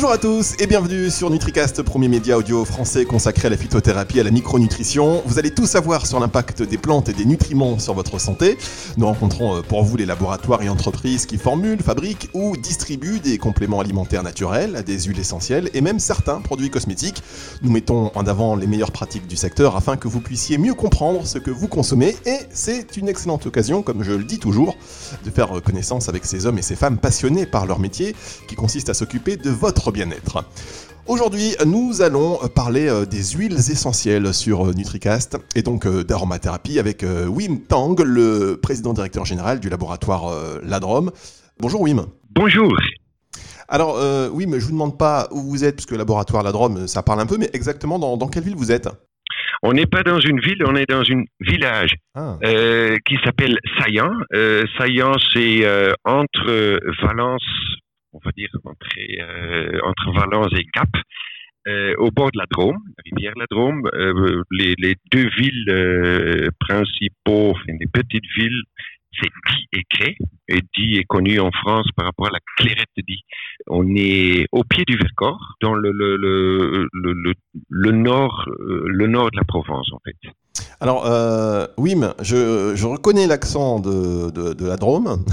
Bonjour à tous et bienvenue sur NutriCast, premier média audio français consacré à la phytothérapie et à la micronutrition. Vous allez tout savoir sur l'impact des plantes et des nutriments sur votre santé. Nous rencontrons euh, pour vous les laboratoires et entreprises qui formulent, fabriquent ou distribuent des compléments alimentaires naturels, des huiles essentielles et même certains produits cosmétiques. Nous mettons en avant les meilleures pratiques du secteur afin que vous puissiez mieux comprendre ce que vous consommez et c'est une excellente occasion, comme je le dis toujours, de faire connaissance avec ces hommes et ces femmes passionnés par leur métier qui consiste à s'occuper de votre bien-être. Aujourd'hui, nous allons parler euh, des huiles essentielles sur euh, NutriCast et donc euh, d'aromathérapie avec Wim Tang, le président directeur général du laboratoire Ladrom. Bonjour Wim. Bonjour. Alors Wim, je vous demande pas où vous êtes, puisque laboratoire Ladrom, ça parle un peu, mais exactement dans, quelle ville vous êtes? On n'est pas dans une ville, on est dans un village ah. qui s'appelle Saillant. Saillant, c'est entre Valence on va dire, entre, euh, entre Valence et Cap, euh, au bord de la Drôme, la rivière la Drôme. Euh, les, les, deux villes principaux, enfin, des petites villes, c'est Die et Cré. Et Die est connu en France par rapport à la clairette de. On est au pied du Vercors, dans le, le, le, le, le nord, le nord de la Provence, en fait. Alors, euh, Wim, je, je reconnais l'accent de, de, de, la Drôme.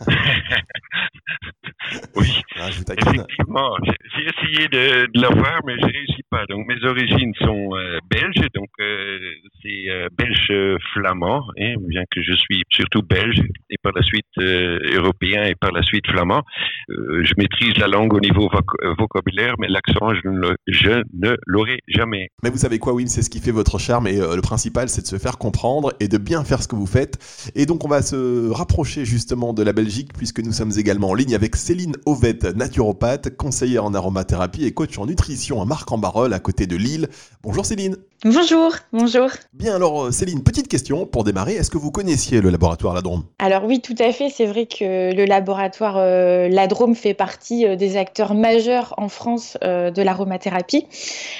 oui, ah, effectivement. J'ai essayé de, de l'avoir, mais je ne réussis pas. Donc, mes origines sont euh, belges, donc euh, c'est belge-flamand, hein, bien que je suis surtout belge et par la suite européen et par la suite flamand. je maîtrise la langue au niveau vocabulaire, mais l'accent, je ne, l'aurai jamais. Mais vous savez quoi, Wim, c'est ce qui fait votre charme et le c'est de se faire comprendre et de bien faire ce que vous faites. Et donc, on va se rapprocher justement de la Belgique puisque nous sommes également en ligne avec Céline Ovette, naturopathe, conseillère en aromathérapie et coach en nutrition à Marc-en-Barœul à côté de Lille. Bonjour Céline. Bonjour, bonjour. Bien alors euh, Céline, petite question pour démarrer. Est-ce que vous connaissiez le laboratoire Ladrome? Alors oui, tout à fait. C'est vrai que le laboratoire euh, Ladrome fait partie euh, des acteurs majeurs en France de l'aromathérapie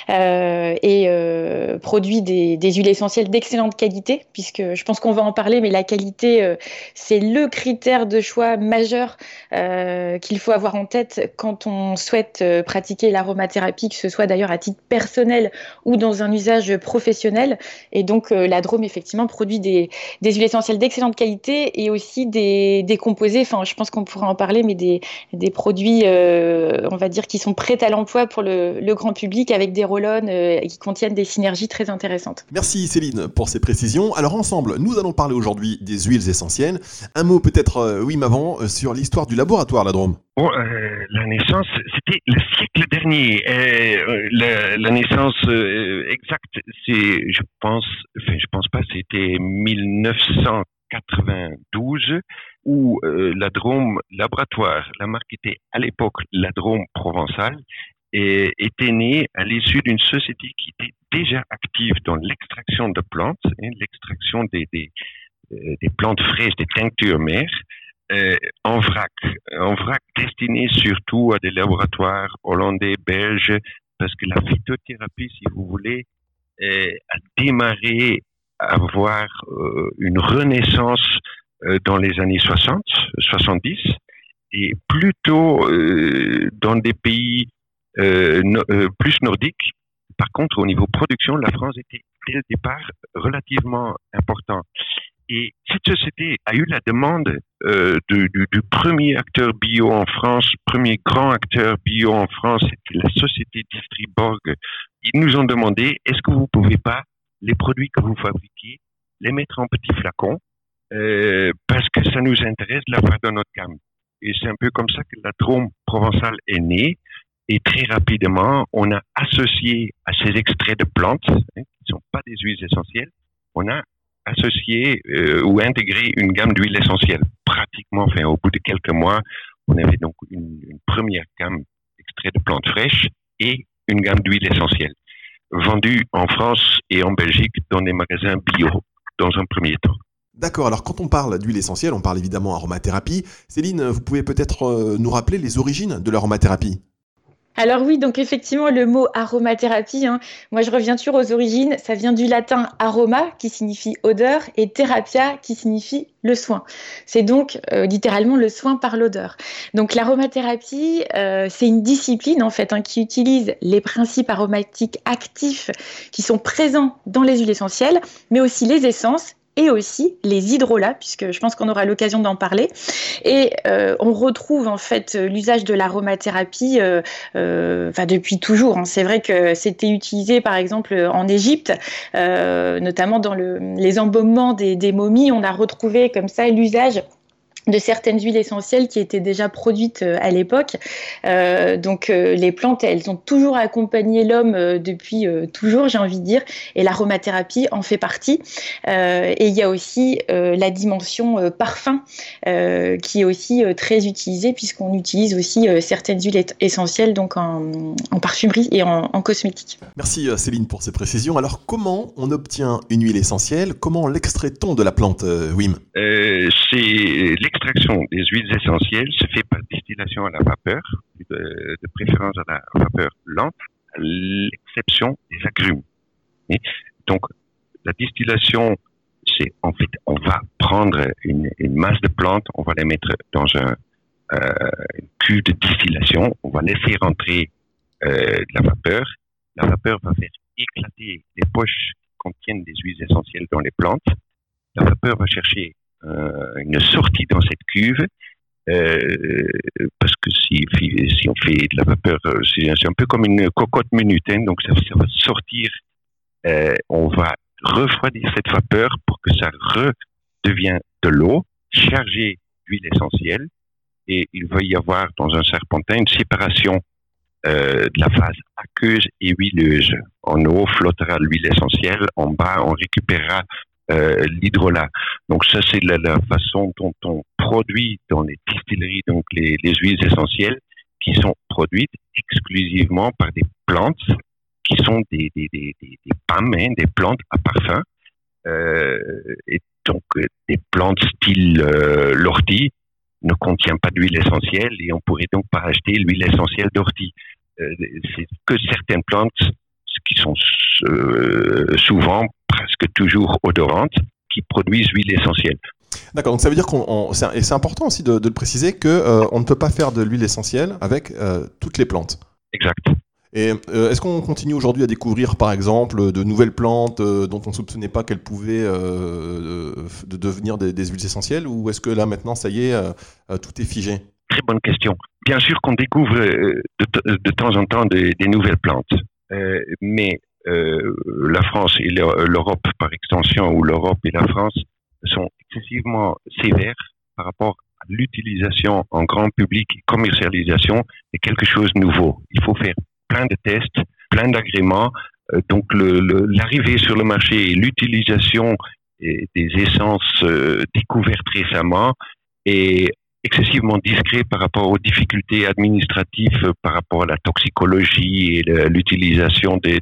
et produit des, des, huiles essentielles d'excellente qualité, puisque je pense qu'on va en parler, mais la qualité, c'est le critère de choix majeur qu'il faut avoir en tête quand on souhaite pratiquer l'aromathérapie, que ce soit d'ailleurs à titre personnel ou dans un usage professionnel. Et donc, euh, la Drôme, effectivement, produit des, huiles essentielles d'excellente qualité et aussi des, composés, enfin, je pense qu'on pourra en parler, mais des, produits, euh, on va dire, qui sont prêts à l'emploi pour le, grand public avec des roll euh, qui contiennent des synergies très intéressantes. Merci Céline pour ces précisions. Alors, ensemble, nous allons parler aujourd'hui des huiles essentielles. Un mot peut-être, oui, avant, sur l'histoire du laboratoire, la Drôme. Bon, euh, la naissance, c'était le siècle dernier. Euh, la, la, naissance euh, exacte, c'est, je pense, enfin, je pense pas, c'était 1992 où euh, la Drôme Laboratoire, la marque était à l'époque la Drôme Provençale, et était née à l'issue d'une société qui était déjà active dans l'extraction de plantes, hein, l'extraction des, des, des plantes fraîches, des tinctures mères euh, en vrac, en vrac destiné surtout à des laboratoires hollandais, belges, parce que la phytothérapie, si vous voulez, a démarré à avoir euh, une renaissance euh, dans les années 60, 70, et plutôt euh, dans des pays plus nordiques. Par contre, au niveau production, la France était dès le départ relativement important. Et cette société a eu la demande euh, du, du, premier acteur bio en France, premier grand acteur bio en France, c'était la société Distriborg. Ils nous ont demandé, est-ce que vous pouvez pas, les produits que vous fabriquez, les mettre en petits flacons, euh, parce que ça nous intéresse de l'avoir dans notre gamme. Et c'est un peu comme ça que la trompe provençale est née. Et très rapidement, on a associé à ces extraits de plantes, hein, qui ne sont pas des huiles essentielles, on a associer euh, ou intégrer une gamme d'huiles essentielles. Pratiquement, enfin, au bout de quelques mois, on avait donc une, première gamme extrait de plantes fraîches et une gamme d'huiles essentielles vendue en France et en Belgique dans des magasins bio dans un premier temps. D'accord, alors quand on parle d'huile essentielle, on parle évidemment aromathérapie. Céline, vous pouvez peut-être euh, nous rappeler les origines de l'aromathérapie? Alors oui, donc effectivement, le mot aromathérapie, hein, moi je reviens toujours aux origines, ça vient du latin aroma qui signifie odeur et therapia qui signifie le soin. C'est donc euh, littéralement le soin par l'odeur. Donc l'aromathérapie, euh, c'est une discipline en fait hein, qui utilise les principes aromatiques actifs qui sont présents dans les huiles essentielles, mais aussi les essences et aussi les hydrolats, puisque je pense qu'on aura l'occasion d'en parler. Et euh, on retrouve en fait l'usage de l'aromathérapie euh, euh, depuis toujours. Hein. C'est vrai que c'était utilisé par exemple en Égypte, notamment dans le, les embaumements des, des momies. On a retrouvé comme ça l'usage de certaines huiles essentielles qui étaient déjà produites euh, à l'époque. Euh, donc euh, les plantes, elles ont toujours accompagné l'homme depuis toujours, j'ai envie de dire, et l'aromathérapie en fait partie. et il y a aussi la dimension parfum qui est aussi très utilisée puisqu'on utilise aussi certaines huiles essentielles donc en, parfumerie et en, en, cosmétique. Merci Céline pour ces précisions. Alors comment on obtient une huile essentielle? Comment l'extrait-on de la plante, Wim? C'est l'extraction des huiles essentielles se fait par distillation à la vapeur, de, préférence à la vapeur lente, à l'exception des agrumes. Donc, la distillation, c'est en fait, on va prendre une, masse de plantes, on va les mettre dans un euh, cuve de distillation, on va laisser rentrer euh, de la vapeur. La vapeur va faire éclater les poches qui contiennent des huiles essentielles dans les plantes. La vapeur va chercher une sortie dans cette cuve. Euh, parce que si, on fait de la vapeur, euh, c'est un peu comme une cocotte minute, hein, donc ça, va sortir, euh, on va refroidir cette vapeur pour que ça redevienne de l'eau chargée d'huile essentielle, et il va y avoir dans un serpentin une séparation euh, de la phase aqueuse et huileuse. En haut flottera l'huile essentielle, en bas on récupérera euh, l'hydrolat. Donc ça, c'est la, façon dont on produit dans les distilleries donc les, les huiles essentielles qui sont produites exclusivement par des plantes qui sont des, des, des, des, des pommes, hein, des plantes à parfum. Euh, et donc euh, des plantes style euh, l'ortie ne contient pas d'huile essentielle et on pourrait donc pas acheter l'huile essentielle d'ortie. Euh, c'est que certaines plantes qui sont souvent presque toujours odorantes, qui produisent l'huile essentielle. D'accord, donc ça veut dire qu'on, et c'est important aussi de, le préciser, que euh, on ne peut pas faire de l'huile essentielle avec euh, toutes les plantes. Exact. Et euh, est-ce qu'on continue aujourd'hui à découvrir, par exemple, de nouvelles plantes dont on ne soupçonnait pas qu'elles pouvaient de devenir des, huiles essentielles, ou est-ce que là maintenant, ça y est, tout est figé? Très bonne question. Bien sûr qu'on découvre de, temps en temps des, des nouvelles plantes, mais euh, la France et l'Europe par extension, ou l'Europe et la France, sont excessivement sévères par rapport à l'utilisation en grand public et commercialisation de quelque chose de nouveau. Il faut faire plein de tests, plein d'agréments. Euh, donc l'arrivée sur le marché et l'utilisation des essences euh, découvertes récemment est excessivement discret par rapport aux difficultés administratives, euh, par rapport à la toxicologie et l'utilisation des,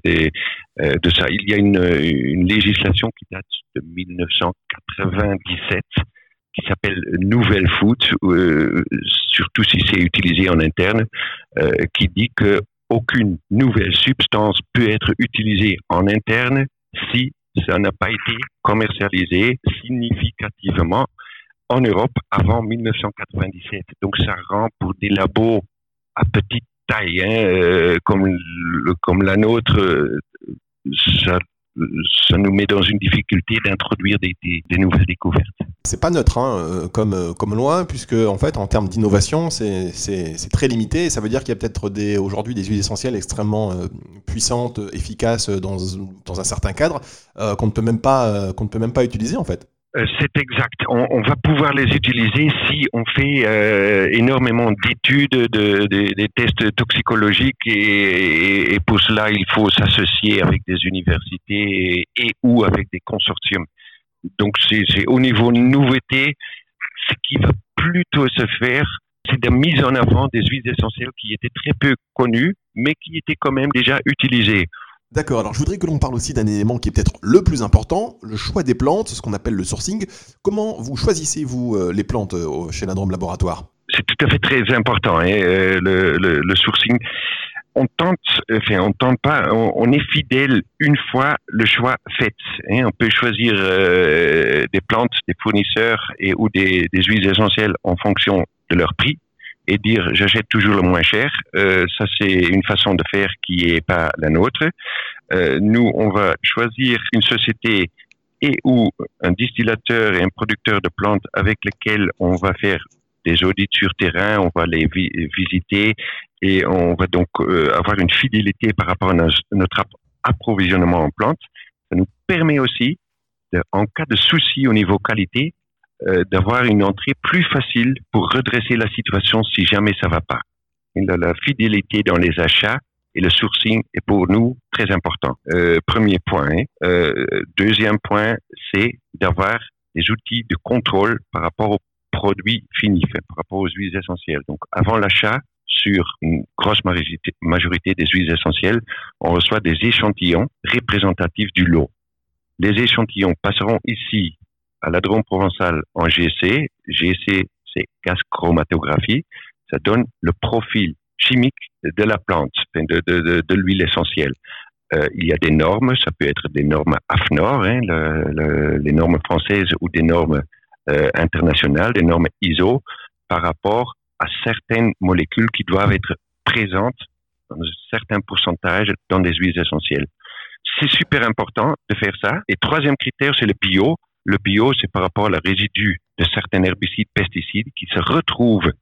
euh, de ça. Il y a une, législation qui date de 1997 qui s'appelle Nouvelle Food, euh, surtout si c'est utilisé en interne, qui dit que aucune nouvelle substance peut être utilisée en interne si ça n'a pas été commercialisé significativement en Europe avant 1997. Donc ça rend pour des labos à petite taille, hein, euh, comme, comme la nôtre, euh, ça, nous met dans une difficulté d'introduire des, nouvelles découvertes. C'est pas neutre hein, euh, comme, comme loi, puisque en fait, en termes d'innovation, c'est très limité. ça veut dire qu'il y a peut-être aujourd'hui des huiles essentielles extrêmement puissantes, efficaces dans, un certain cadre, qu'on ne peut même pas qu'on ne peut même pas utiliser en fait. Euh, c'est exact. On, va pouvoir les utiliser si on fait euh, énormément d'études, de, des tests toxicologiques et, pour cela il faut s'associer avec des universités et, ou avec des consortiums. Donc c'est au niveau nouveauté, ce qui va plutôt se faire, c'est la mise en avant des huiles essentielles qui étaient très peu connues, mais qui étaient quand même déjà utilisées. D'accord, alors je voudrais que l'on parle aussi d'un élément qui est peut-être le plus important, le choix des plantes, ce qu'on appelle le sourcing. Comment vous choisissez-vous euh, les plantes euh, chez l'Androme Laboratoire? C'est tout à fait très important, hein, euh, le, sourcing. on tente, enfin, on tente pas, on, est fidèle une fois le choix fait. Hein. On peut choisir des plantes, des fournisseurs et ou des, huiles essentielles en fonction de leur prix et dire j'achète toujours le moins cher. Euh, ça c'est une façon de faire qui est pas la nôtre. Euh, nous, on va choisir une société et ou un distillateur et un producteur de plantes avec lesquels on va faire des audits sur terrain, on va les visiter et on va donc euh, avoir une fidélité par rapport à notre approvisionnement en plantes. Ça nous permet aussi, en cas de souci au niveau qualité, euh, d'avoir une entrée plus facile pour redresser la situation si jamais ça va pas. la, fidélité dans les achats et le sourcing est pour nous très important. Euh, premier point. Euh, deuxième point, c'est d'avoir des outils de contrôle par rapport aux produits finis, par rapport aux huiles essentielles. Donc, avant l'achat, sur une grosse majorité des huiles essentielles, on reçoit des échantillons représentatifs du lot. Les échantillons passeront ici à la Drôme provençale en GC. GC, c'est gaz chromatographie. Ça donne le profil chimique de la plante, de, de, de, l'huile essentielle. Euh, il y a des normes, ça peut être des normes AFNOR, hein, le, les normes françaises ou des normes euh, internationales, des normes ISO, par rapport à certaines molécules qui doivent être présentes dans un certain pourcentage dans des huiles essentielles. C'est super important de faire ça. Et troisième critère, c'est le bio. Le bio, c'est par rapport à la résidus de certains herbicides, pesticides qui se retrouvent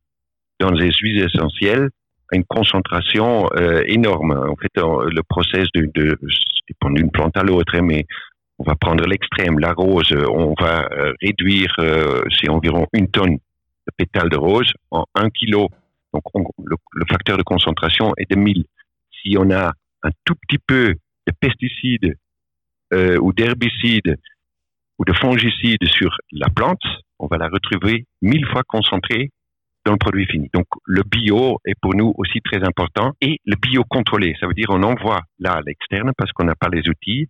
dans les huiles essentielles à une concentration euh, énorme. En fait, le process de, de d'une plante à l'autre, hein, mais on va prendre l'extrême, la rose, on va euh, réduire, euh, c'est environ une tonne de pétales de rose en un kilo. Donc, le, facteur de concentration est de 1000. Si on a un tout petit peu de pesticides euh, ou d'herbicides ou de fongicides sur la plante, on va la retrouver mille fois concentrée dans le produit fini. Donc le bio est pour nous aussi très important et le bio contrôlé, ça veut dire on envoie là à l'externe parce qu'on n'a pas les outils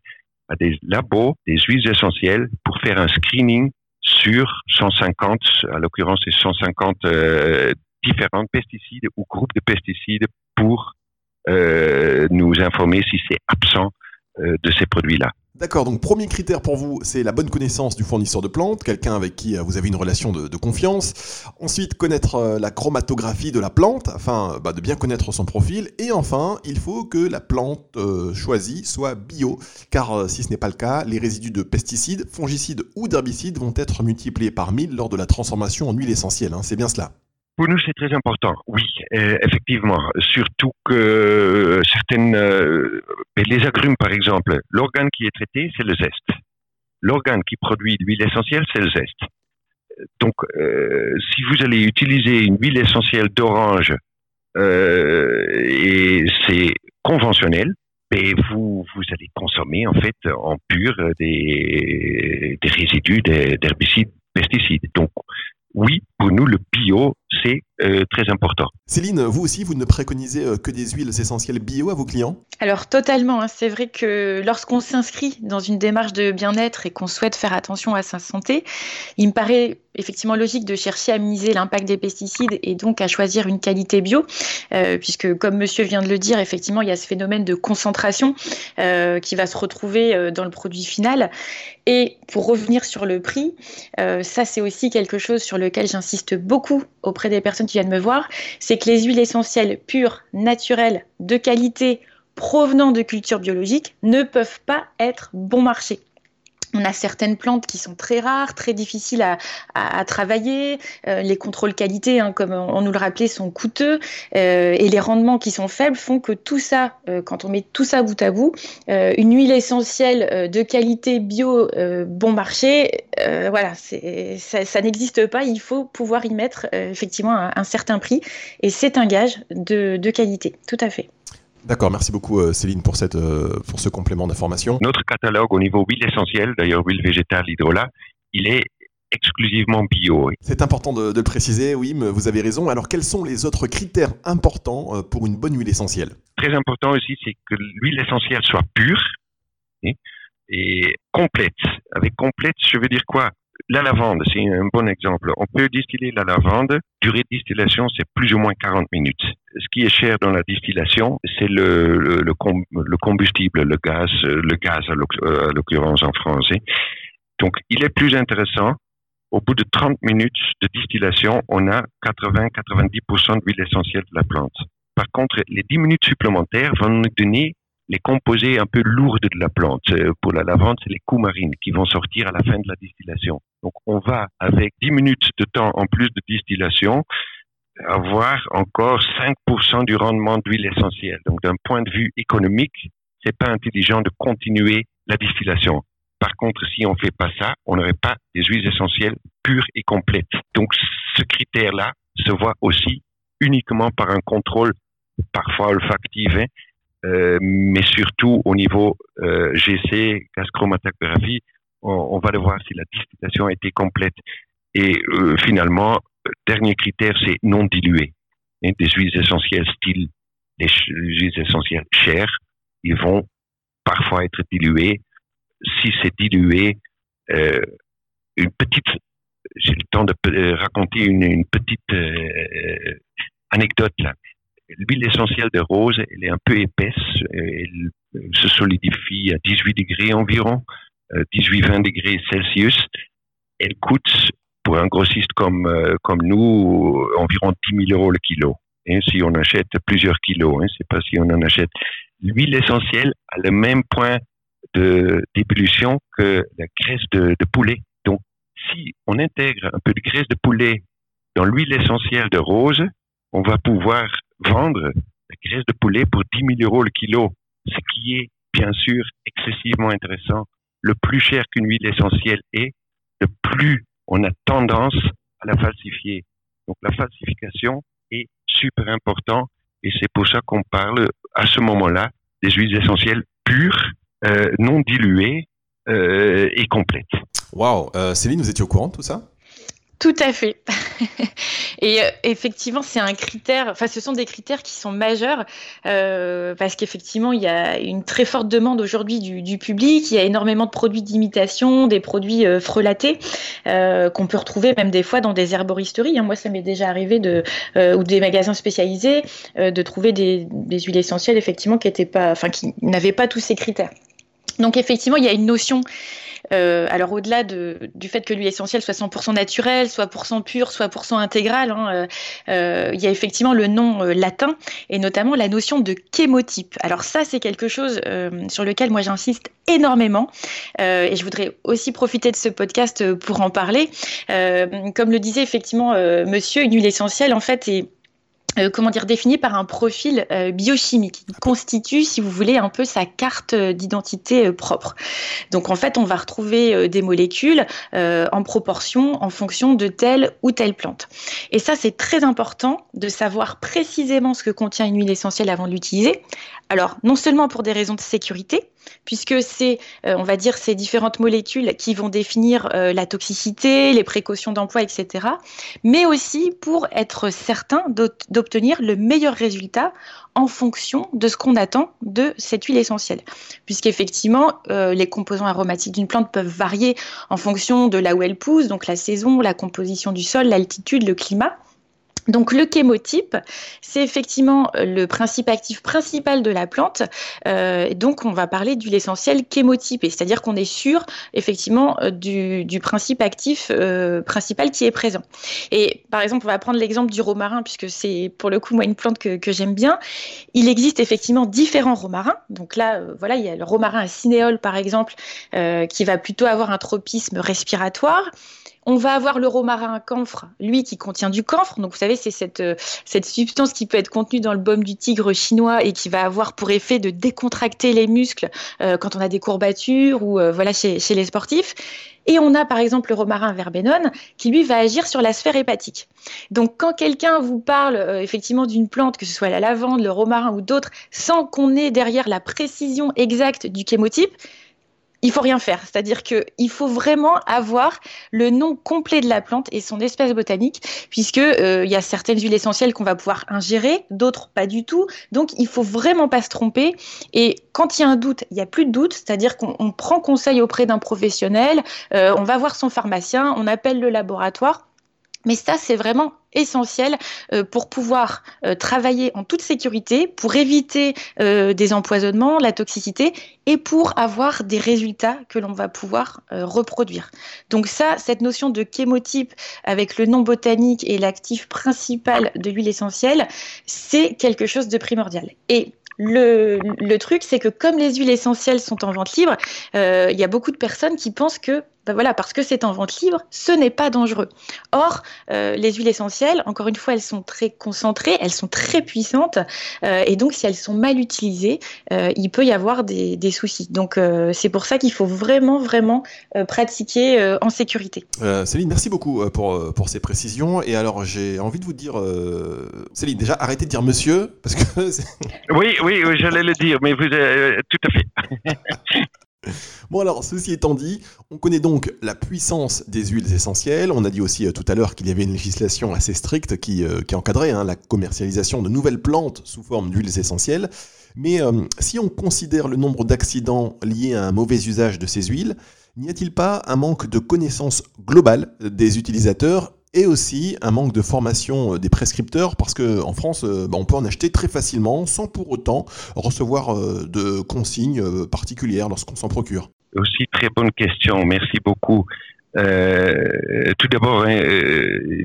à des labos, des huiles essentielles pour faire un screening sur 150, à l'occurrence c'est 150 euh, différents pesticides ou groupes de pesticides pour euh, nous informer si c'est absent de ces produits-là. D'accord, donc premier critère pour vous, c'est la bonne connaissance du fournisseur de plantes, quelqu'un avec qui euh, vous avez une relation de, confiance. Ensuite, connaître euh, la chromatographie de la plante, afin bah, de bien connaître son profil. Et enfin, il faut que la plante choisie soit bio, car si ce n'est pas le cas, les résidus de pesticides, fongicides ou d'herbicides vont être multipliés par 1000 lors de la transformation en huile essentielle. Hein. c'est bien cela pour nous, c'est très important. Oui, euh, effectivement. Surtout que euh, certaines, euh, les agrumes, par exemple, l'organe qui est traité, c'est le zeste. L'organe qui produit l'huile essentielle, c'est le zeste. Donc, si vous allez utiliser une huile essentielle d'orange et c'est conventionnel, ben vous, vous allez consommer en fait en pur des, des résidus d'herbicides, pesticides. Donc, oui, pour nous, le bio, c'est euh, très important. Céline, vous aussi, vous ne préconisez euh, que des huiles essentielles bio à vos clients? Alors totalement, hein. c'est vrai que lorsqu'on s'inscrit dans une démarche de bien-être et qu'on souhaite faire attention à sa santé, il me paraît effectivement logique de chercher à minimiser l'impact des pesticides et donc à choisir une qualité bio, euh, puisque comme monsieur vient de le dire, effectivement, il y a ce phénomène de concentration qui va se retrouver dans le produit final. Et pour revenir sur le prix, ça c'est aussi quelque chose sur lequel j'insiste beaucoup auprès des personnes qui viennent me voir, c'est que les huiles essentielles pures, naturelles, de qualité, provenant de cultures biologiques, ne peuvent pas être bon marché. On a certaines plantes qui sont très rares, très difficiles à, travailler. Euh, les contrôles qualité, hein, comme on nous le rappelait, sont coûteux. Euh, et les rendements qui sont faibles font que tout ça, euh, quand on met tout ça bout à bout, une huile essentielle de qualité bio bon marché, voilà, ça, n'existe pas. Il faut pouvoir y mettre effectivement un, certain prix. Et c'est un gage de qualité, tout à fait. D'accord, merci beaucoup euh, Céline pour, cette, euh, pour ce complément d'information. Notre catalogue au niveau huile essentielle, d'ailleurs huile végétale hydrolat, il est exclusivement bio. C'est important de, le préciser, oui, mais vous avez raison. Alors quels sont les autres critères importants euh, pour une bonne huile essentielle? Très important aussi, c'est que l'huile essentielle soit pure et complète. Avec complète, je veux dire quoi? La lavande, c'est un bon exemple. On peut distiller la lavande. Durée de distillation, c'est plus ou moins 40 minutes. Ce qui est cher dans la distillation, c'est le, le, le, combustible, le gaz, le gaz à l'occurrence en français. Donc, il est plus intéressant. Au bout de 30 minutes de distillation, on a 80-90% d'huile essentielle de la plante. Par contre, les 10 minutes supplémentaires vont nous donner les composés un peu lourds de la plante. Euh, pour la lavande, c'est les coumarines qui vont sortir à la fin de la distillation. Donc, on va, avec 10 minutes de temps en plus de distillation, avoir encore 5% du rendement d'huile essentielle. Donc, d'un point de vue économique, c'est pas intelligent de continuer la distillation. Par contre, si on fait pas ça, on n'aurait pas des huiles essentielles pures et complètes. Donc, ce critère-là se voit aussi uniquement par un contrôle parfois olfactif, hein, euh, mais surtout au niveau euh, GC, gaz chromatographie, on, on, va le voir si la distillation a été complète. Et euh, finalement, dernier critère, c'est non dilué. Des huiles essentielles style des huiles essentielles chères, ils vont parfois être diluées. Si c'est dilué, une petite, j'ai le temps de raconter une, petite anecdote là l'huile essentielle de rose, elle est un peu épaisse, elle se solidifie à 18 degrés environ, 18-20 euh, degrés Celsius. Elle coûte, pour un grossiste comme, euh, comme nous, environ 10 000 euros le kilo. Et si on achète plusieurs kilos, hein, c'est pas si on en achète. L'huile essentielle a le même point d'ébullition que la graisse de poulet. Donc, si on intègre un peu de graisse de poulet dans l'huile essentielle de rose, on va pouvoir vendre la graisse de poulet pour 10 000 euros le kilo, ce qui est bien sûr excessivement intéressant. Le plus cher qu'une huile essentielle est, le plus on a tendance à la falsifier. Donc la falsification est super important et c'est pour ça qu'on parle à ce moment-là des huiles essentielles pures, euh, non diluées euh, et complètes. Waouh, euh, Céline, vous étiez au courant de tout ça? Tout à fait. Et euh, effectivement, c'est un critère, enfin, ce sont des critères qui sont majeurs euh, parce qu'effectivement, il y a une très forte demande aujourd'hui du, public. Il y a énormément de produits d'imitation, des produits euh, frelatés qu'on peut retrouver même des fois dans des herboristeries. Hein. Moi, ça m'est déjà arrivé de, ou des magasins spécialisés de trouver des, huiles essentielles effectivement qui étaient pas, n'avaient pas tous ces critères. Donc effectivement, il y a une notion euh, alors au-delà du fait que l'huile essentielle soit 100% naturelle, soit pour pure, soit pour intégrale, hein, euh, euh, il y a effectivement le nom latin et notamment la notion de chémotype. Alors ça, c'est quelque chose sur lequel moi j'insiste énormément et je voudrais aussi profiter de ce podcast pour en parler. comme le disait effectivement monsieur, une huile essentielle en fait est euh, comment dire, défini par un profil euh, biochimique qui constitue, si vous voulez, un peu sa carte euh, d'identité propre. Donc en fait, on va retrouver des molécules en proportion en fonction de telle ou telle plante. Et ça, c'est très important de savoir précisément ce que contient une huile essentielle avant de l'utiliser. Alors, non seulement pour des raisons de sécurité, puisque c'est, on va dire, ces différentes molécules qui vont définir la toxicité, les précautions d'emploi, etc., mais aussi pour être certain d'obtenir obtenir le meilleur résultat en fonction de ce qu'on attend de cette huile essentielle. Puisqu'effectivement, euh, les composants aromatiques d'une plante peuvent varier en fonction de là où elle pousse, donc la saison, la composition du sol, l'altitude, le climat. Donc le chémotype, c'est effectivement euh, le principe actif principal de la plante. Euh, donc on va parler d'huile essentielle chémotypée, c'est-à-dire qu'on est sûr effectivement euh, du, principe actif principal qui est présent. Et par exemple, on va prendre l'exemple du romarin, puisque c'est pour le coup moi une plante que, j'aime bien. Il existe effectivement différents romarins. Donc là, voilà, il y a le romarin à cinéole par exemple, qui va plutôt avoir un tropisme respiratoire. On va avoir le romarin camphre, lui qui contient du camphre. Donc vous savez, c'est cette, euh, cette substance qui peut être contenue dans le baume du tigre chinois et qui va avoir pour effet de décontracter les muscles euh, quand on a des courbatures ou euh, voilà chez, les sportifs. Et on a par exemple le romarin verbenone qui lui va agir sur la sphère hépatique. Donc quand quelqu'un vous parle effectivement d'une plante, que ce soit la lavande, le romarin ou d'autres, sans qu'on ait derrière la précision exacte du chémotype, il faut rien faire. C'est-à-dire qu'il faut vraiment avoir le nom complet de la plante et son espèce botanique, puisque il y a certaines huiles essentielles qu'on va pouvoir ingérer, d'autres pas du tout. Donc il faut vraiment pas se tromper. Et quand il y a un doute, il y a plus de doute, c'est-à-dire qu'on prend conseil auprès d'un professionnel, on va voir son pharmacien, on appelle le laboratoire. Mais ça, c'est vraiment essentiel euh, pour pouvoir euh, travailler en toute sécurité, pour éviter euh, des empoisonnements, la toxicité et pour avoir des résultats que l'on va pouvoir reproduire. Donc ça, cette notion de chémotype avec le nom botanique et l'actif principal de l'huile essentielle, c'est quelque chose de primordial. Et le, le, truc, c'est que comme les huiles essentielles sont en vente libre, il y a beaucoup de personnes qui pensent que ben voilà, parce que c'est en vente libre, ce n'est pas dangereux. Or, euh, les huiles essentielles, encore une fois, elles sont très concentrées, elles sont très puissantes, euh, et donc si elles sont mal utilisées, euh, il peut y avoir des, des soucis. Donc c'est pour ça qu'il faut vraiment, vraiment pratiquer en sécurité. Céline, merci beaucoup pour, pour ces précisions. Et alors, j'ai envie de vous dire, Céline, déjà, arrêtez de dire monsieur, parce que... oui, oui, oui j'allais le dire, mais vous, tout à fait. Bon alors, ceci étant dit, on connaît donc la puissance des huiles essentielles. On a dit aussi euh, tout à l'heure qu'il y avait une législation assez stricte qui, euh, encadrait hein, la commercialisation de nouvelles plantes sous forme d'huiles essentielles. Mais euh, si on considère le nombre d'accidents liés à un mauvais usage de ces huiles, n'y a-t-il pas un manque de connaissance globale des utilisateurs et aussi un manque de formation euh, des prescripteurs parce qu'en France, euh, bah, on peut en acheter très facilement sans pour autant recevoir euh, de consignes particulières lorsqu'on s'en procure. Aussi très bonne question, merci beaucoup. tout d'abord, hein,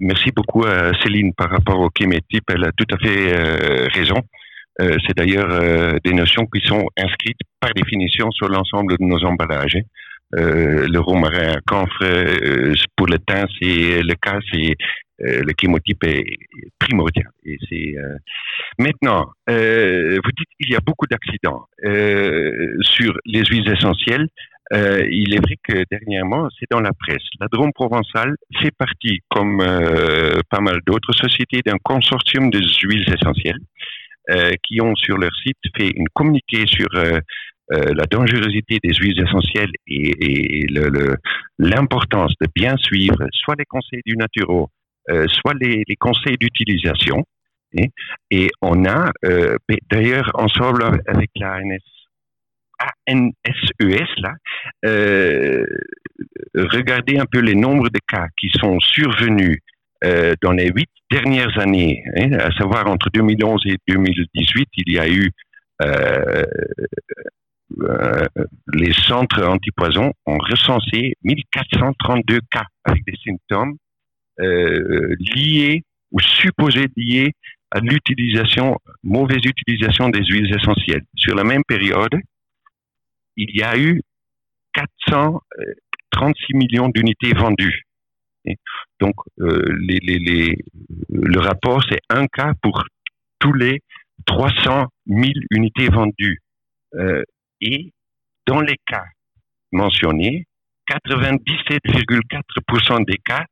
merci beaucoup à Céline par rapport au type. Elle a tout à fait raison. c'est d'ailleurs des notions qui sont inscrites par définition sur l'ensemble de nos emballages. Euh, le romarin à camphre, euh, pour le teint, c'est le cas, c'est euh, le chémotype est primordial. Et c'est maintenant, vous dites qu'il y a beaucoup d'accidents sur les huiles essentielles. il est vrai que dernièrement, c'est dans la presse. La Drôme provençale fait partie, comme pas mal d'autres sociétés, d'un consortium de huiles essentielles qui ont sur leur site fait une communiqué sur euh, la dangerosité des huiles essentielles et, l'importance de bien suivre soit les conseils du naturo, euh, soit les, conseils d'utilisation. Et, on a, euh, d'ailleurs, ensemble avec la ANS, ANSES, là, regardez un peu les nombres de cas qui sont survenus dans les huit dernières années, hein, à savoir entre 2011 et 2018, il y a eu euh, les centres antipoison ont recensé 1432 cas avec des symptômes euh, liés ou supposés liés à l'utilisation, mauvaise utilisation des huiles essentielles. Sur la même période, il y a eu 436 millions d'unités vendues. donc, euh, le rapport, c'est un cas pour tous les 300 000 unités vendues. Euh, et dans les cas mentionnés, 97,4% des cas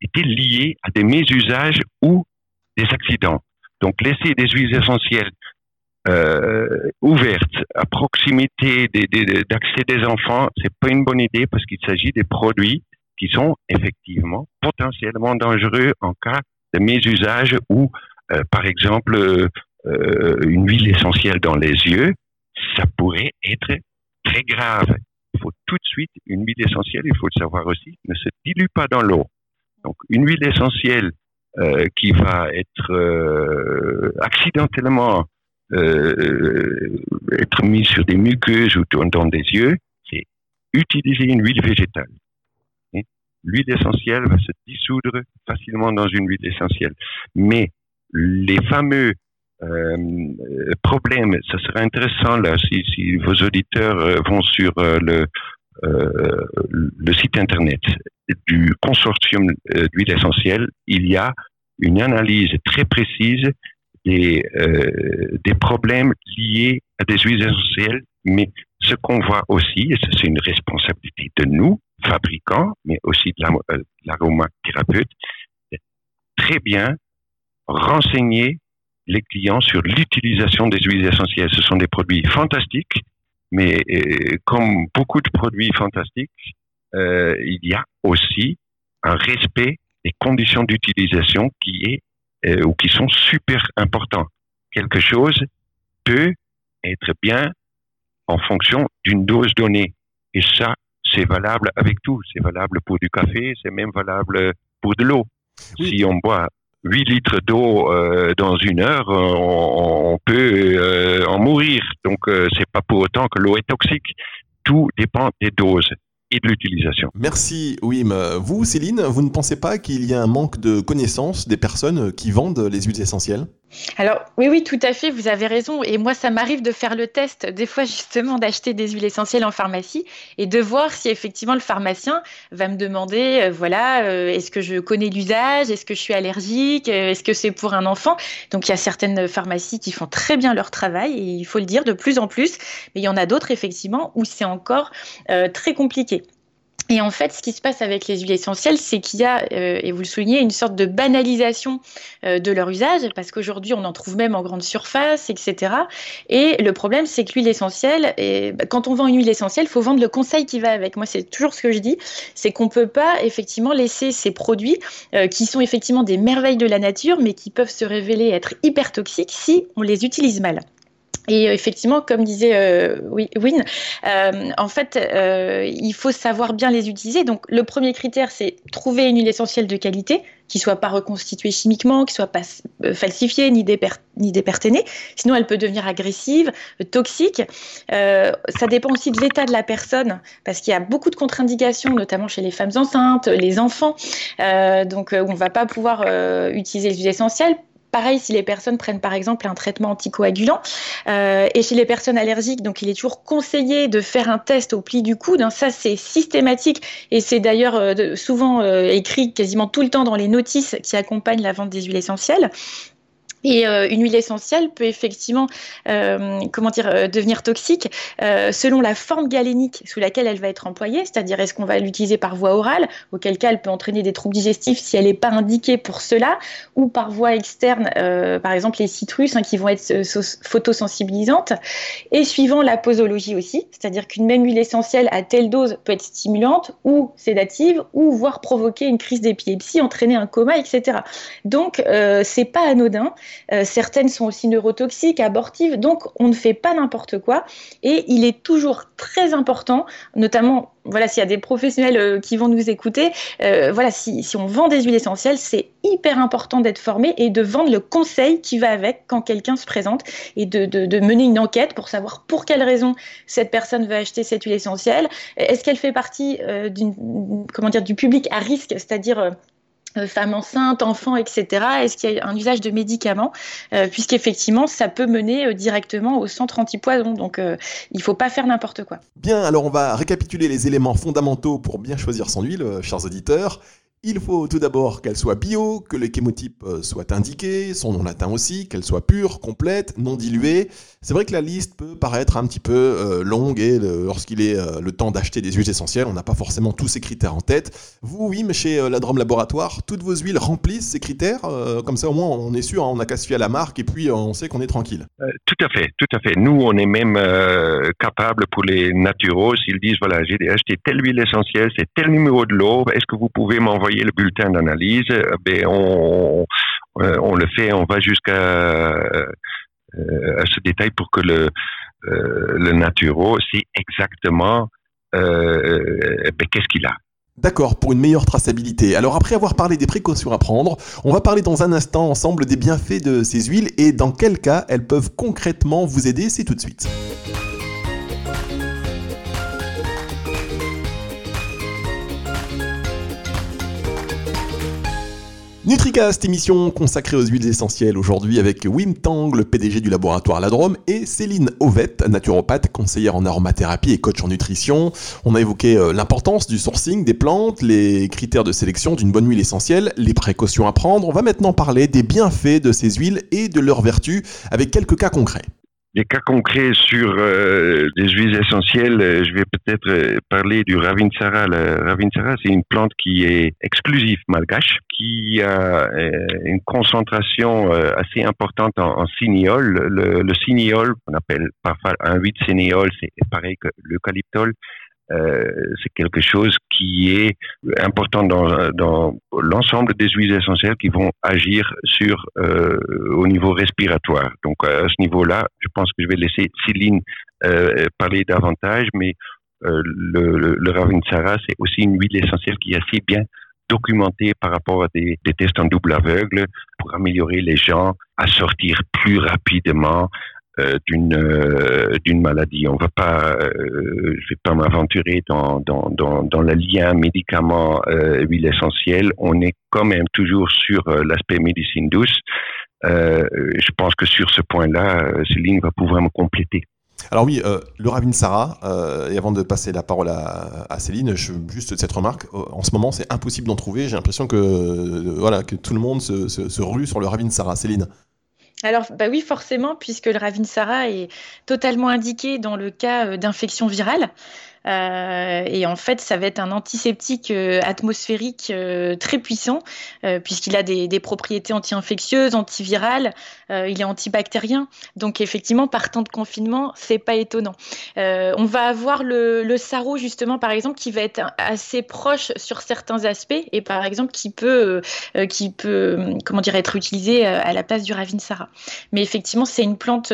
étaient liés à des mésusages ou des accidents. Donc laisser des huiles essentielles euh, ouvertes à proximité d'accès des, enfants, c'est pas une bonne idée parce qu'il s'agit des produits qui sont effectivement potentiellement dangereux en cas de mésusage ou, euh, par exemple, euh, une huile essentielle dans les yeux ça pourrait être très grave. Il faut tout de suite une huile essentielle, il faut le savoir aussi, ne se dilue pas dans l'eau. Donc une huile essentielle euh, qui va être euh, accidentellement euh, être mise sur des muqueuses ou dans des yeux, c'est utiliser une huile végétale. L'huile essentielle va se dissoudre facilement dans une huile essentielle. Mais les fameux problème, ça serait intéressant là si, vos auditeurs euh, vont sur euh, le euh, site internet du consortium d'huile essentielle, il y a une analyse très précise des, problèmes liés à des huiles essentielles, mais ce qu'on voit aussi, et c'est une responsabilité de nous, fabricants, mais aussi de l'aromathérapeute, très bien renseigner les clients sur l'utilisation des huiles essentielles. Ce sont des produits fantastiques, Mais euh, comme beaucoup de produits fantastiques, euh, il y a aussi un respect des conditions d'utilisation qui est euh, ou qui sont super importants. Quelque chose peut être bien en fonction d'une dose donnée. Et ça, c'est valable avec tout. C'est valable pour du café, c'est même valable pour de l'eau. Si on boit 8 litres d'eau euh, dans une heure, on, peut euh, en mourir. Donc, euh, c'est pas pour autant que l'eau est toxique. Tout dépend des doses de l'utilisation. Merci Wim. Vous, Céline, vous ne pensez pas qu'il y a un manque de connaissances des personnes qui vendent les huiles essentielles? Alors oui, oui, tout à fait, vous avez raison. Et moi, ça m'arrive de faire le test, des fois justement, d'acheter des huiles essentielles en pharmacie et de voir si effectivement le pharmacien va me demander, euh, voilà, euh, est-ce que je connais l'usage, est-ce que je suis allergique, euh, est-ce que c'est pour un enfant? Donc il y a certaines pharmacies qui font très bien leur travail et il faut le dire de plus en plus, mais il y en a d'autres effectivement où c'est encore très compliqué. Et en fait, ce qui se passe avec les huiles essentielles, c'est qu'il y a, euh, et vous le soulignez, une sorte de banalisation euh, de leur usage, parce qu'aujourd'hui, on en trouve même en grande surface, etc. Et le problème, c'est que l'huile essentielle, bah, quand on vend une huile essentielle, il faut vendre le conseil qui va avec. Moi, c'est toujours ce que je dis, c'est qu'on ne peut pas effectivement laisser ces produits euh, qui sont effectivement des merveilles de la nature, mais qui peuvent se révéler être hyper toxiques si on les utilise mal. Et euh, effectivement, comme disait euh, Win, euh, en fait, euh, il faut savoir bien les utiliser. Donc, le premier critère, c'est trouver une huile essentielle de qualité, qui soit pas reconstituée chimiquement, qui soit pas falsifiée ni, déper ni déperténée. Sinon, elle peut devenir agressive, toxique. Ça dépend aussi de l'état de la personne, parce qu'il y a beaucoup de contre-indications, notamment chez les femmes enceintes, les enfants. donc, on va pas pouvoir utiliser les huiles essentielles Pareil si les personnes prennent par exemple un traitement anticoagulant. Euh, et chez les personnes allergiques, donc il est toujours conseillé de faire un test au pli du coude. Hein. Ça, c'est systématique et c'est d'ailleurs euh, souvent euh, écrit quasiment tout le temps dans les notices qui accompagnent la vente des huiles essentielles. Et euh, une huile essentielle peut effectivement, euh, comment dire, euh, devenir toxique selon la forme galénique sous laquelle elle va être employée, c'est-à-dire est-ce qu'on va l'utiliser par voie orale, auquel cas elle peut entraîner des troubles digestifs si elle n'est pas indiquée pour cela, ou par voie externe, par exemple les citrus hein, qui vont être photosensibilisantes, et suivant la posologie aussi, c'est-à-dire qu'une même huile essentielle à telle dose peut être stimulante ou sédative, ou voire provoquer une crise d'épilepsie, entraîner un coma, etc. Donc c'est pas anodin. Euh, certaines sont aussi neurotoxiques, abortives, donc on ne fait pas n'importe quoi. Et il est toujours très important, notamment voilà, s'il y a des professionnels euh, qui vont nous écouter, euh, voilà, si, on vend des huiles essentielles, c'est hyper important d'être formé et de vendre le conseil qui va avec quand quelqu'un se présente et de, mener une enquête pour savoir pour quelle raison cette personne veut acheter cette huile essentielle. Est-ce qu'elle fait partie comment dire, du public à risque, c'est-à-dire femmes enceintes, enfants, etc. Est-ce qu'il y a un usage de médicaments euh, Puisqu'effectivement, ça peut mener euh, directement au centre antipoison. Donc, il ne faut pas faire n'importe quoi. Bien, alors on va récapituler les éléments fondamentaux pour bien choisir son huile, chers auditeurs. Il faut tout d'abord qu'elle soit bio, que le chémotype euh, soit indiqué, son nom latin aussi, qu'elle soit pure, complète, non diluée. C'est vrai que la liste peut paraître un petit peu euh, longue et lorsqu'il est euh, le temps d'acheter des huiles essentielles, on n'a pas forcément tous ces critères en tête. Vous, oui, mais chez la Drôme Laboratoire, toutes vos huiles remplissent ces critères Comme ça, au moins, on est sûr, hein, on n'a qu'à se fier à la marque et puis on sait qu'on est tranquille. tout à fait, tout à fait. Nous, on est même capable pour les naturaux, s'ils disent, voilà, j'ai acheté telle huile essentielle, c'est tel numéro de l'eau, est-ce que vous pouvez m'envoyer le bulletin d'analyse, euh, on, euh, on, le fait, on va jusqu'à euh, à ce détail pour que le, le naturo sait exactement ben, qu'est-ce qu'il a. D'accord, pour une meilleure traçabilité. Alors après avoir parlé des précautions à prendre, on va parler dans un instant ensemble des bienfaits de ces huiles et dans quel cas elles peuvent concrètement vous aider, c'est tout de suite. NutriCast, émission consacrée aux huiles essentielles aujourd'hui avec Wim Tang, le PDG du laboratoire Ladrome, et Céline Ovette, naturopathe, conseillère en aromathérapie et coach en nutrition. On a évoqué euh, l'importance du sourcing des plantes, les critères de sélection d'une bonne huile essentielle, les précautions à prendre. On va maintenant parler des bienfaits de ces huiles et de leurs vertus avec quelques cas concrets. Des cas concrets sur euh, des huiles essentielles, euh, je vais peut-être euh, parler du Ravinsara. Le Ravinsara, c'est une plante qui est exclusive malgache, qui a une concentration assez importante en, en. Le, le on appelle parfois un 8 cinéole, c'est pareil que l'eucalyptol. Euh, c'est quelque chose qui est important dans, dans l'ensemble des huiles essentielles qui vont agir sur euh, au niveau respiratoire. Donc à ce niveau-là, je pense que je vais laisser Céline euh, parler davantage, mais euh, le, le, le Ravinsara, c'est aussi une huile essentielle qui est assez bien documentée par rapport à des, des, tests en double aveugle pour améliorer les gens à sortir plus rapidement d'une euh, d'une maladie. On va pas, euh, je vais pas m'aventurer dans dans dans, dans le lien médicament huile essentielle. On est quand même toujours sur l'aspect médecine douce. je pense que sur ce point-là, Céline va pouvoir me compléter. Alors oui, euh, le Ravine Sarah, euh, et avant de passer la parole à, Céline, je, juste cette remarque, en ce moment c'est impossible d'en trouver, j'ai l'impression que, euh, voilà, que tout le monde se, se, rue sur le Ravine Sarah. Céline alors, bah oui, forcément, puisque le Ravinsara est totalement indiqué dans le cas d'infection virale. Euh, et en fait, ça va être un antiseptique euh, atmosphérique euh, très puissant, puisqu'il a des, propriétés anti-infectieuses, antivirales, il est antibactérien. Donc, effectivement, par temps de confinement, c'est pas étonnant. on va avoir le, le sarro, justement, par exemple, qui va être assez proche sur certains aspects, et par exemple, qui peut, qui peut comment dire, être utilisé à la place du Ravinsara. Mais effectivement, c'est une plante,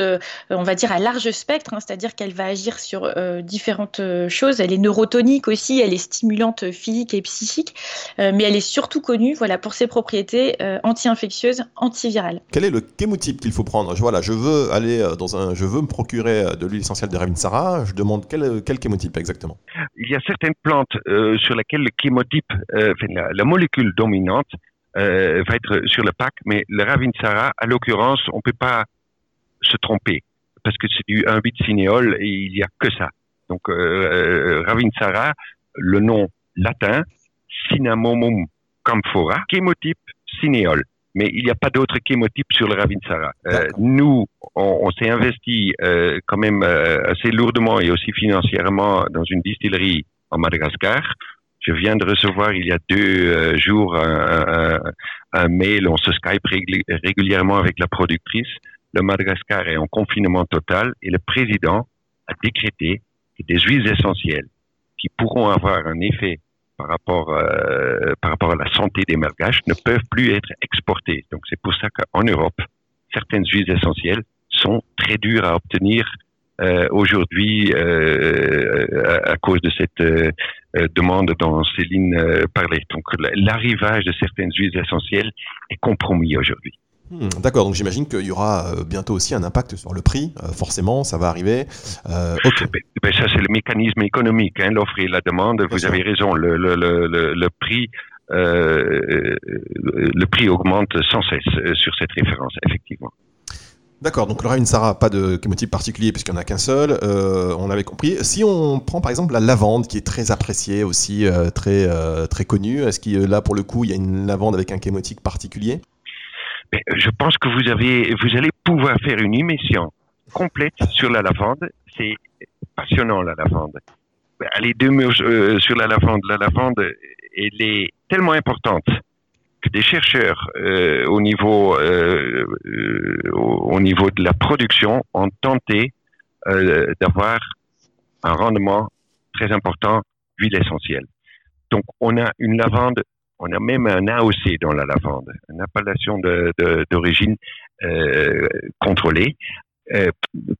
on va dire, à large spectre, hein, c'est-à-dire qu'elle va agir sur différentes choses elle est neurotonique aussi, elle est stimulante physique et psychique, euh, mais elle est surtout connue voilà, pour ses propriétés euh, anti-infectieuses, antivirales. Quel est le chémotype qu'il faut prendre? Je, voilà, je veux aller euh, dans un, je veux me procurer de l'huile essentielle de Ravinsara, je demande quel, quel chémotype exactement? Il y a certaines plantes sur lesquelles le chémotype, la, la, molécule dominante va être sur le pack, mais le Ravinsara, à l'occurrence, on ne peut pas se tromper parce que c'est du 1,8 cinéole et il n'y a que ça. Donc, euh, euh, Ravinsara, le nom latin, Cinnamomum camphora, chémotype cinéole. Mais il n'y a pas d'autre chémotype sur le Ravinsara. Euh, nous, on, on s'est investi euh, quand même assez lourdement et aussi financièrement dans une distillerie en Madagascar. Je viens de recevoir il y a deux jours un, un, un, mail, on se Skype régulièrement avec la productrice. Le Madagascar est en confinement total et le président a décrété des huiles essentielles qui pourront avoir un effet par rapport, euh, par rapport à la santé des malgaches ne peuvent plus être exportées. Donc c'est pour ça qu'en Europe, certaines huiles essentielles sont très dures à obtenir euh, aujourd'hui euh, à, cause de cette demande dont Céline parlait. Donc l'arrivage de certaines huiles essentielles est compromis aujourd'hui. Hmm, D'accord, donc j'imagine qu'il y aura euh, bientôt aussi un impact sur le prix, euh, forcément, ça va arriver. Euh, okay. ben, ça, c'est le mécanisme économique, hein, l'offre et la demande. Vous avez raison, le, le, le, le prix. Euh, le prix augmente sans cesse sur cette référence, effectivement. D'accord, donc le Ravinsara, pas de chémotype particulier puisqu'il n'y en a qu'un seul, euh, on avait compris. Si on prend par exemple la lavande qui est très appréciée aussi, euh, très, très connue, est-ce que là pour le coup il y a une lavande avec un chémotype particulier? Je pense que vous avez, vous allez pouvoir faire une émission complète sur la lavande. C'est passionnant la lavande. Allez deux mots euh, sur la lavande. La lavande, elle est tellement importante que des chercheurs euh, au niveau euh, au niveau de la production ont tenté euh, d'avoir un rendement très important d'huile essentielle. Donc on a une lavande on a même un AOC dans la lavande, une appellation d'origine euh, contrôlée, euh,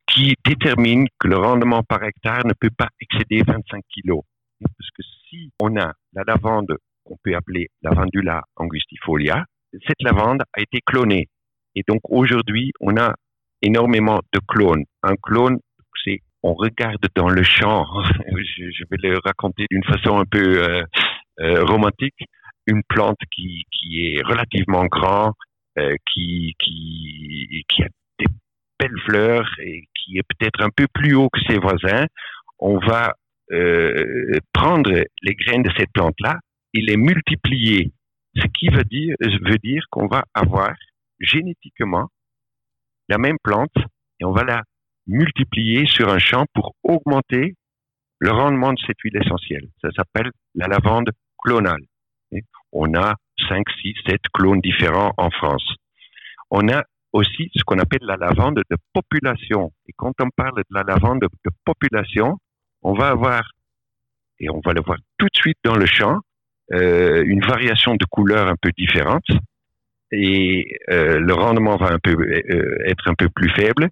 qui détermine que le rendement par hectare ne peut pas excéder 25 kilos. Parce que si on a la lavande qu'on peut appeler lavandula angustifolia, cette lavande a été clonée. Et donc aujourd'hui, on a énormément de clones. Un clone, c'est on regarde dans le champ, je, vais le raconter d'une façon un peu euh, romantique, une plante qui, est relativement grand, euh, qui a des belles fleurs et qui est peut-être un peu plus haut que ses voisins, on va euh, prendre les graines de cette plante-là et les multiplier. Ce qui veut dire, veut dire qu'on va avoir génétiquement la même plante et on va la multiplier sur un champ pour augmenter le rendement de cette huile essentielle. Ça s'appelle la lavande clonale. On a 5, 6, 7 clones différents en France. On a aussi ce qu'on appelle la lavande de population. Et quand on parle de la lavande de population, on va avoir, et on va le voir tout de suite dans le champ, euh, une variation de couleurs un peu différente et euh, le rendement va euh, être un peu plus faible.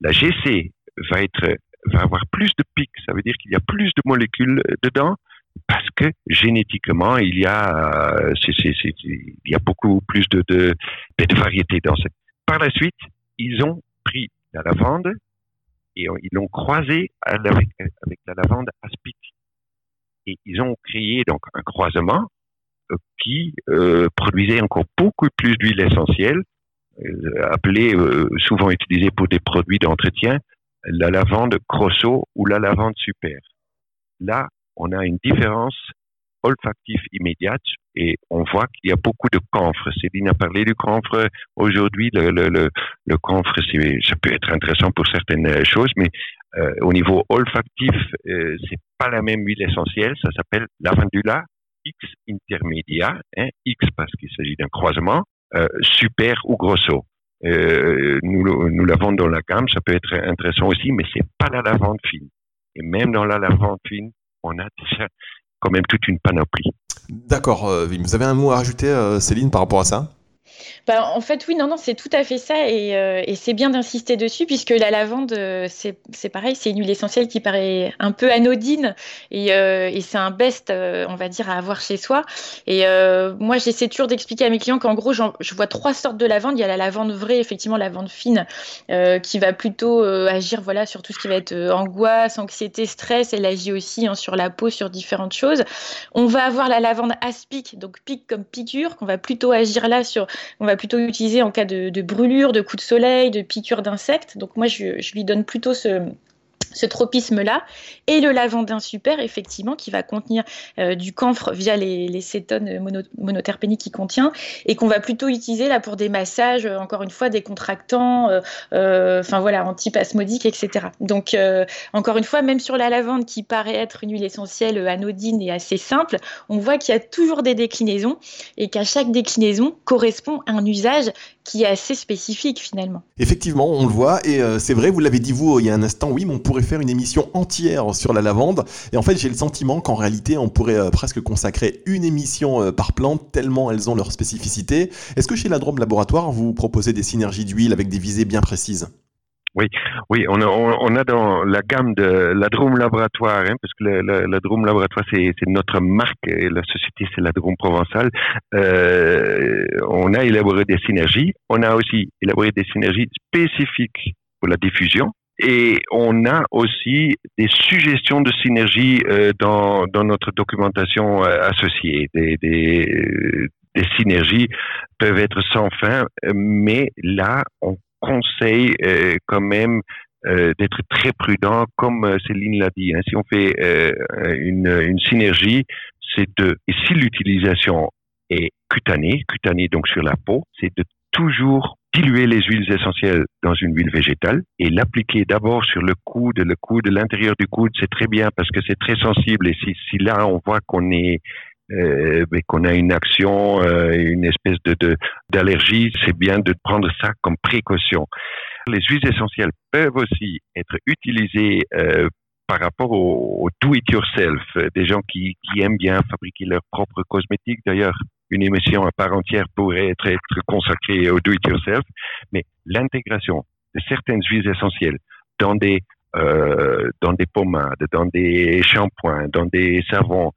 La GC va avoir plus de pics, ça veut dire qu'il y a plus de molécules dedans parce que génétiquement il y a a beaucoup plus de, de, variétés dans cette. Par la suite, ils ont pris la lavande et ils l'ont croisée avec, la lavande aspic et ils ont créé donc un croisement euh, qui euh, produisait encore beaucoup plus d'huile essentielle, euh, appelée souvent utilisée pour des produits d'entretien, la lavande Grosso ou la lavande Super. Là, on a une différence olfactive immédiate et on voit qu'il y a beaucoup de camphre. Céline a parlé du camphre. Aujourd'hui, le, le, le, le camphre, ça peut être intéressant pour certaines choses, mais euh, au niveau olfactif, euh, c'est pas la même huile essentielle. Ça s'appelle lavandula X intermedia, hein, X parce qu'il s'agit d'un croisement, euh, super ou grosso. Euh, nous, nous l'avons dans la gamme, ça peut être intéressant aussi, mais c'est pas la lavande fine. Et même dans la lavande fine, on a déjà quand même toute une panoplie. D'accord, euh, vous avez un mot à rajouter, euh, Céline, par rapport à ça? Bah, en fait, oui, non, non, c'est tout à fait ça. Et, euh, c'est bien d'insister dessus, puisque la lavande, euh, c'est pareil, c'est une huile essentielle qui paraît un peu anodine. Et, euh, c'est un best, on va dire, à avoir chez soi. Et moi, j'essaie toujours d'expliquer à mes clients qu'en gros, je vois trois sortes de lavande. Il y a la lavande vraie, effectivement, la lavande fine, qui va plutôt agir voilà, sur tout ce qui va être angoisse, anxiété, stress. Elle agit aussi hein, sur la peau, sur différentes choses. On va avoir la lavande aspic, donc pic comme piqûre, qu'on va plutôt agir là sur on va plutôt utiliser en cas de, brûlure, de coup de soleil, de piqûre d'insectes. Donc moi, je, lui donne plutôt ce, ce tropisme-là, et le lavandin super, effectivement, qui va contenir euh, du camphre via les, cétones monoterpéniques qu'il contient, et qu'on va plutôt utiliser là pour des massages, euh, encore une fois, décontractants, euh, enfin voilà, antipasmodiques, etc. Donc, encore une fois, même sur la lavande qui paraît être une huile essentielle anodine et assez simple, on voit qu'il y a toujours des déclinaisons, et qu'à chaque déclinaison correspond un usage qui est assez spécifique finalement. Effectivement, on le voit, et c'est vrai, vous l'avez dit vous il y a un instant, oui, mais on pourrait faire une émission entière sur la lavande. Et en fait, j'ai le sentiment qu'en réalité, on pourrait euh, presque consacrer une émission euh, par plante, tellement elles ont leur spécificité. Est-ce que chez la Drôme Laboratoire, vous proposez des synergies d'huile avec des visées bien précises? Oui, oui, on a, dans la gamme de la Drôme Laboratoire, hein, parce que la, Drôme Laboratoire c'est notre marque et la société c'est la Drôme Provençale. Euh, on a élaboré des synergies. On a aussi élaboré des synergies spécifiques pour la diffusion. Et on a aussi des suggestions de synergie euh, dans, dans notre documentation euh, associée. Des, des, euh, des, synergies peuvent être sans fin, mais là, on conseille quand même d'être très prudent, comme Céline l'a dit. Hein. Si on fait une, une synergie, c'est de, et si l'utilisation est cutanée, cutanée donc sur la peau, c'est de toujours diluer les huiles essentielles dans une huile végétale et l'appliquer d'abord sur le coude, le coude, l'intérieur du coude, c'est très bien parce que c'est très sensible et si, si là on voit qu'on est euh, qu'on a une action, euh, une espèce de d'allergie, c'est bien de prendre ça comme précaution. Les huiles essentielles peuvent aussi être utilisées euh, par rapport au, do-it-yourself, des gens qui, qui aiment bien fabriquer leurs propres cosmétiques. D'ailleurs, une émission à part entière pourrait être, être consacrée au do-it-yourself, mais l'intégration de certaines huiles essentielles dans des euh, dans des pommades, dans des shampoings, dans des savons,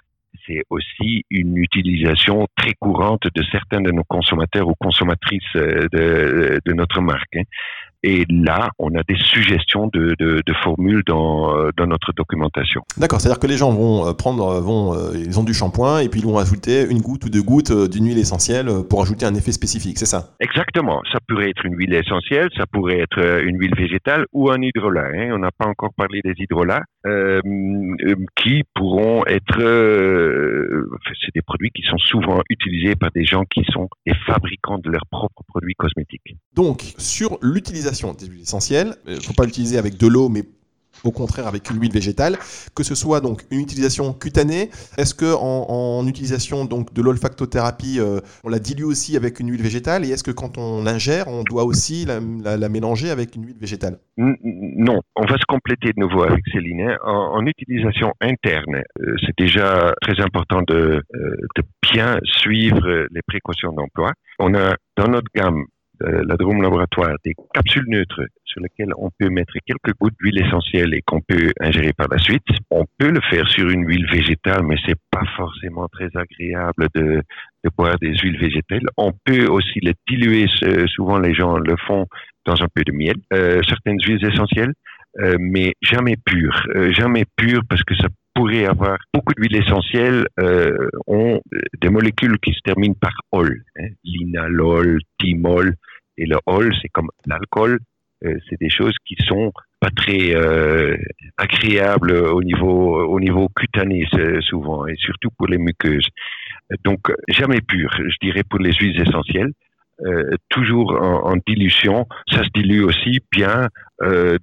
c'est aussi une utilisation très courante de certains de nos consommateurs ou consommatrices euh, de, de notre marque. Hein. Et là, on a des suggestions de, de, de formules dans, euh, dans, notre documentation. D'accord, c'est-à-dire que les gens vont euh, prendre, vont, ils ont du shampoing et puis ils vont ajouter une goutte ou deux gouttes d'une huile essentielle pour ajouter un effet spécifique, c'est ça? Exactement. Ça pourrait être une huile essentielle, ça pourrait être une huile végétale ou un hydrolat. Hein. On n'a pas encore parlé des hydrolats euh, qui pourront être c'est des produits qui sont souvent utilisés par des gens qui sont des fabricants de leurs propres produits cosmétiques. Donc, sur l'utilisation des huiles essentielles, il ne faut pas l'utiliser avec de l'eau, mais au contraire avec une huile végétale, que ce soit donc une utilisation cutanée. Est-ce que en, utilisation donc de l'olfactothérapie, euh, on la dilue aussi avec une huile végétale? Et est-ce que quand on l'ingère, on doit aussi la, mélanger avec une huile végétale? Non, on va se compléter de nouveau avec Céline. Hein. En, utilisation interne, euh, c'est déjà très important de, euh, de bien suivre les précautions d'emploi. On a dans notre gamme la Drôme Laboratoire des capsules neutres sur lesquelles on peut mettre quelques gouttes d'huile essentielle et qu'on peut ingérer par la suite. On peut le faire sur une huile végétale, mais c'est pas forcément très agréable de, boire des huiles végétales. On peut aussi les diluer. Souvent, les gens le font dans un peu de miel. Euh, certaines huiles essentielles, euh, mais jamais pures. Euh, jamais pures parce que ça pourrait avoir beaucoup d'huiles essentielles ont des molécules qui se terminent par ol, hein, linalol, thymol, et le ol c'est comme l'alcool, c'est des choses qui sont pas très euh, agréables au niveau au niveau cutané souvent et surtout pour les muqueuses. Donc jamais pur, je dirais pour les huiles essentielles. Euh, toujours en, en, dilution. Ça se dilue aussi bien euh,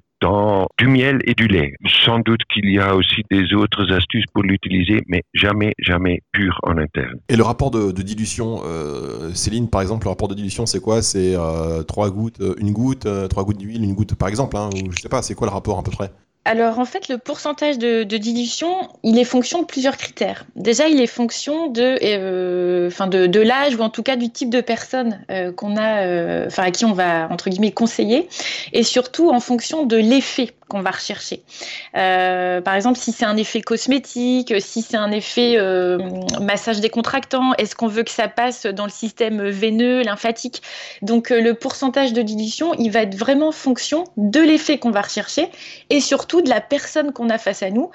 du miel et du lait. Sans doute qu'il y a aussi des autres astuces pour l'utiliser, mais jamais, jamais pur en interne. Et le rapport de, dilution, euh, Céline, par exemple, le rapport de dilution, c'est quoi? C'est euh, trois gouttes, euh, une goutte, trois gouttes d'huile, une goutte, par exemple, hein, ou je sais pas, c'est quoi le rapport à peu près? Alors en fait, le pourcentage de, dilution, il est fonction de plusieurs critères. Déjà, il est fonction de, euh, de, l'âge ou en tout cas du type de personne euh, qu'on a, euh, à qui on va entre guillemets conseiller, et surtout en fonction de l'effet qu'on va rechercher. Par exemple, si c'est un effet cosmétique, si c'est un effet massage décontractant, est-ce qu'on veut que ça passe dans le système veineux, lymphatique? Donc le pourcentage de dilution, il va être vraiment fonction de l'effet qu'on va rechercher et surtout de la personne qu'on a face à nous,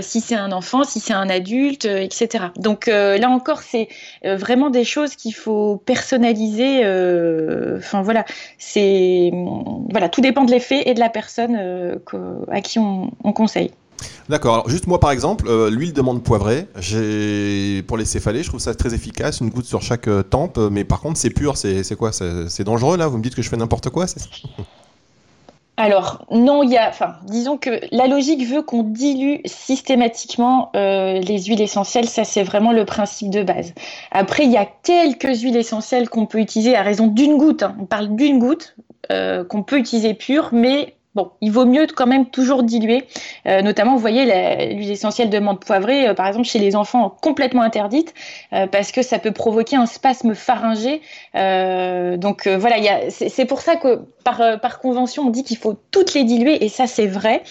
si c'est un enfant, si c'est un adulte, etc. Donc là encore, c'est vraiment des choses qu'il faut personnaliser. Enfin voilà, c'est voilà, tout dépend de l'effet et de la personne à qui on, conseille. D'accord. Alors juste moi par exemple, euh, l'huile de menthe poivrée, pour les céphalées, je trouve ça très efficace, une goutte sur chaque euh, tempe. Mais par contre, c'est pur, c'est quoi? C'est dangereux là? Vous me dites que je fais n'importe quoi alors non, il y a, enfin, disons que la logique veut qu'on dilue systématiquement euh, les huiles essentielles. Ça, c'est vraiment le principe de base. Après, il y a quelques huiles essentielles qu'on peut utiliser à raison d'une goutte. Hein. On parle d'une goutte qu'on peut utiliser pure, mais Il vaut mieux quand même toujours diluer. Euh, notamment, vous voyez, l'huile essentielle de menthe poivrée, euh, par exemple, chez les enfants, complètement interdite, euh, parce que ça peut provoquer un spasme pharyngé. donc voilà, c'est pour ça que par convention, on dit qu'il faut toutes les diluer, et ça c'est vrai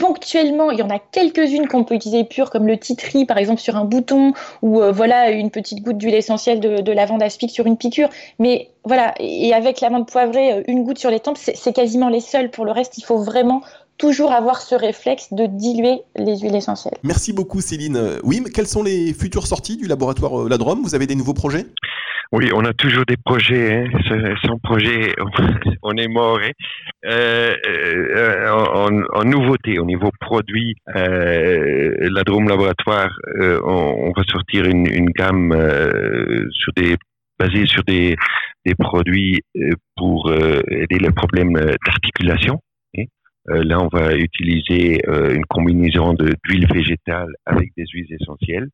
ponctuellement, il y en a quelques-unes qu'on peut utiliser pures, comme le titri, par exemple, sur un bouton, ou euh, voilà, une petite goutte d'huile essentielle de, lavande aspic sur une piqûre. Mais voilà, et avec l'amande poivrée, euh, une goutte sur les tempes, c'est quasiment les seuls. Pour le reste, il faut vraiment toujours avoir ce réflexe de diluer les huiles essentielles. Merci beaucoup Céline. Oui, mais quelles sont les futures sorties du laboratoire euh, Ladrome? Vous avez des nouveaux projets? Oui, on a toujours des projets. Hein. Sans projet, on est mort. Hein. Euh, euh, en, en, nouveauté, au niveau produit, euh, la Drôme Laboratoire, euh, on, on, va sortir une, une gamme euh, sur des basée sur des, des produits pour aider les problèmes d'articulation. Hein. là, on va utiliser une combinaison d'huile végétale avec des huiles essentielles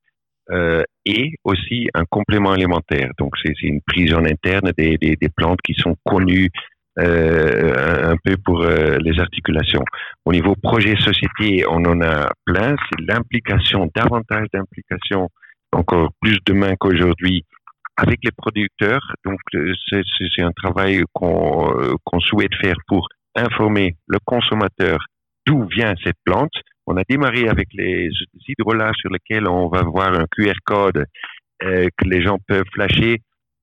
euh, et aussi un complément alimentaire. Donc c'est une prise en interne des, des, des, plantes qui sont connues euh, un peu pour euh, les articulations. Au niveau projet société, on en a plein. C'est l'implication, davantage d'implication, encore plus demain qu'aujourd'hui, avec les producteurs. Donc euh, c'est un travail qu'on souhaite faire pour informer le consommateur d'où vient cette plante, on a démarré avec les hydrolats sur lesquels on va voir un QR code euh, que les gens peuvent flasher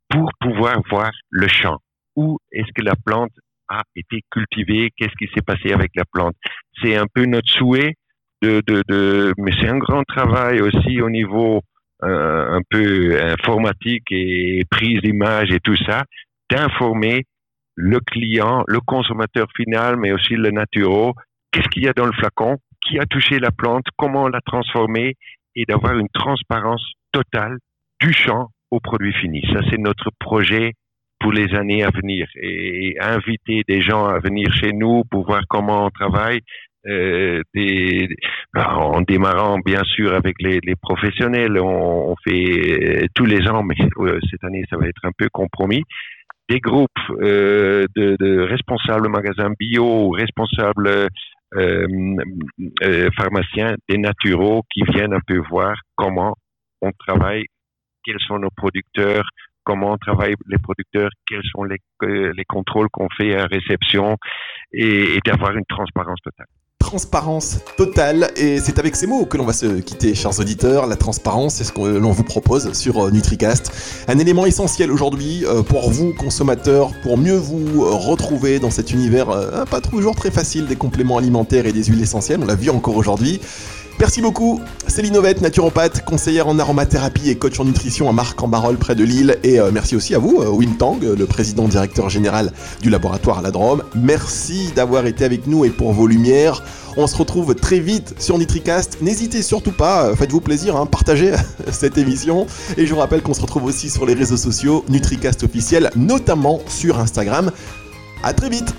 pour pouvoir voir le champ. Où est-ce que la plante a été cultivée? Qu'est-ce qui s'est passé avec la plante? C'est un peu notre souhait de, de, de mais c'est un grand travail aussi au niveau euh, un peu informatique et prise d'image et tout ça, d'informer le client, le consommateur final, mais aussi le naturo, qu'est-ce qu'il y a dans le flacon, qui a touché la plante, comment on l'a transformée et d'avoir une transparence totale du champ au produit fini. Ça, c'est notre projet pour les années à venir et inviter des gens à venir chez nous pour voir comment on travaille. Euh, des, en démarrant bien sûr avec les, les professionnels, on, on, fait tous les ans, mais euh, cette année ça va être un peu compromis. Des groupes euh, de, responsables magasins bio, responsables euh, euh, pharmaciens, des naturaux qui viennent un peu voir comment on travaille, quels sont nos producteurs, comment travaillent les producteurs, quels sont les, les contrôles qu'on fait à réception et d'avoir une transparence totale transparence totale. Et c'est avec ces mots que l'on va se quitter, chers auditeurs. La transparence, c'est ce que l'on vous propose sur euh, NutriCast. Un élément essentiel aujourd'hui euh, pour vous, consommateurs, pour mieux vous retrouver dans cet univers pas toujours très facile des compléments alimentaires et des huiles essentielles. On l'a vu encore aujourd'hui. Merci beaucoup, Céline Ovette, naturopathe, conseillère en aromathérapie et coach en nutrition à Marc-en-Barol près de Lille. Et euh, merci aussi à vous, euh, Wim Tang, le président directeur général du laboratoire à la Drôme. Merci d'avoir été avec nous et pour vos lumières. On se retrouve très vite sur NutriCast. N'hésitez surtout pas, euh, faites-vous plaisir, hein, partagez cette émission. Et je vous rappelle qu'on se retrouve aussi sur les réseaux sociaux NutriCast officiel, notamment sur Instagram. À très vite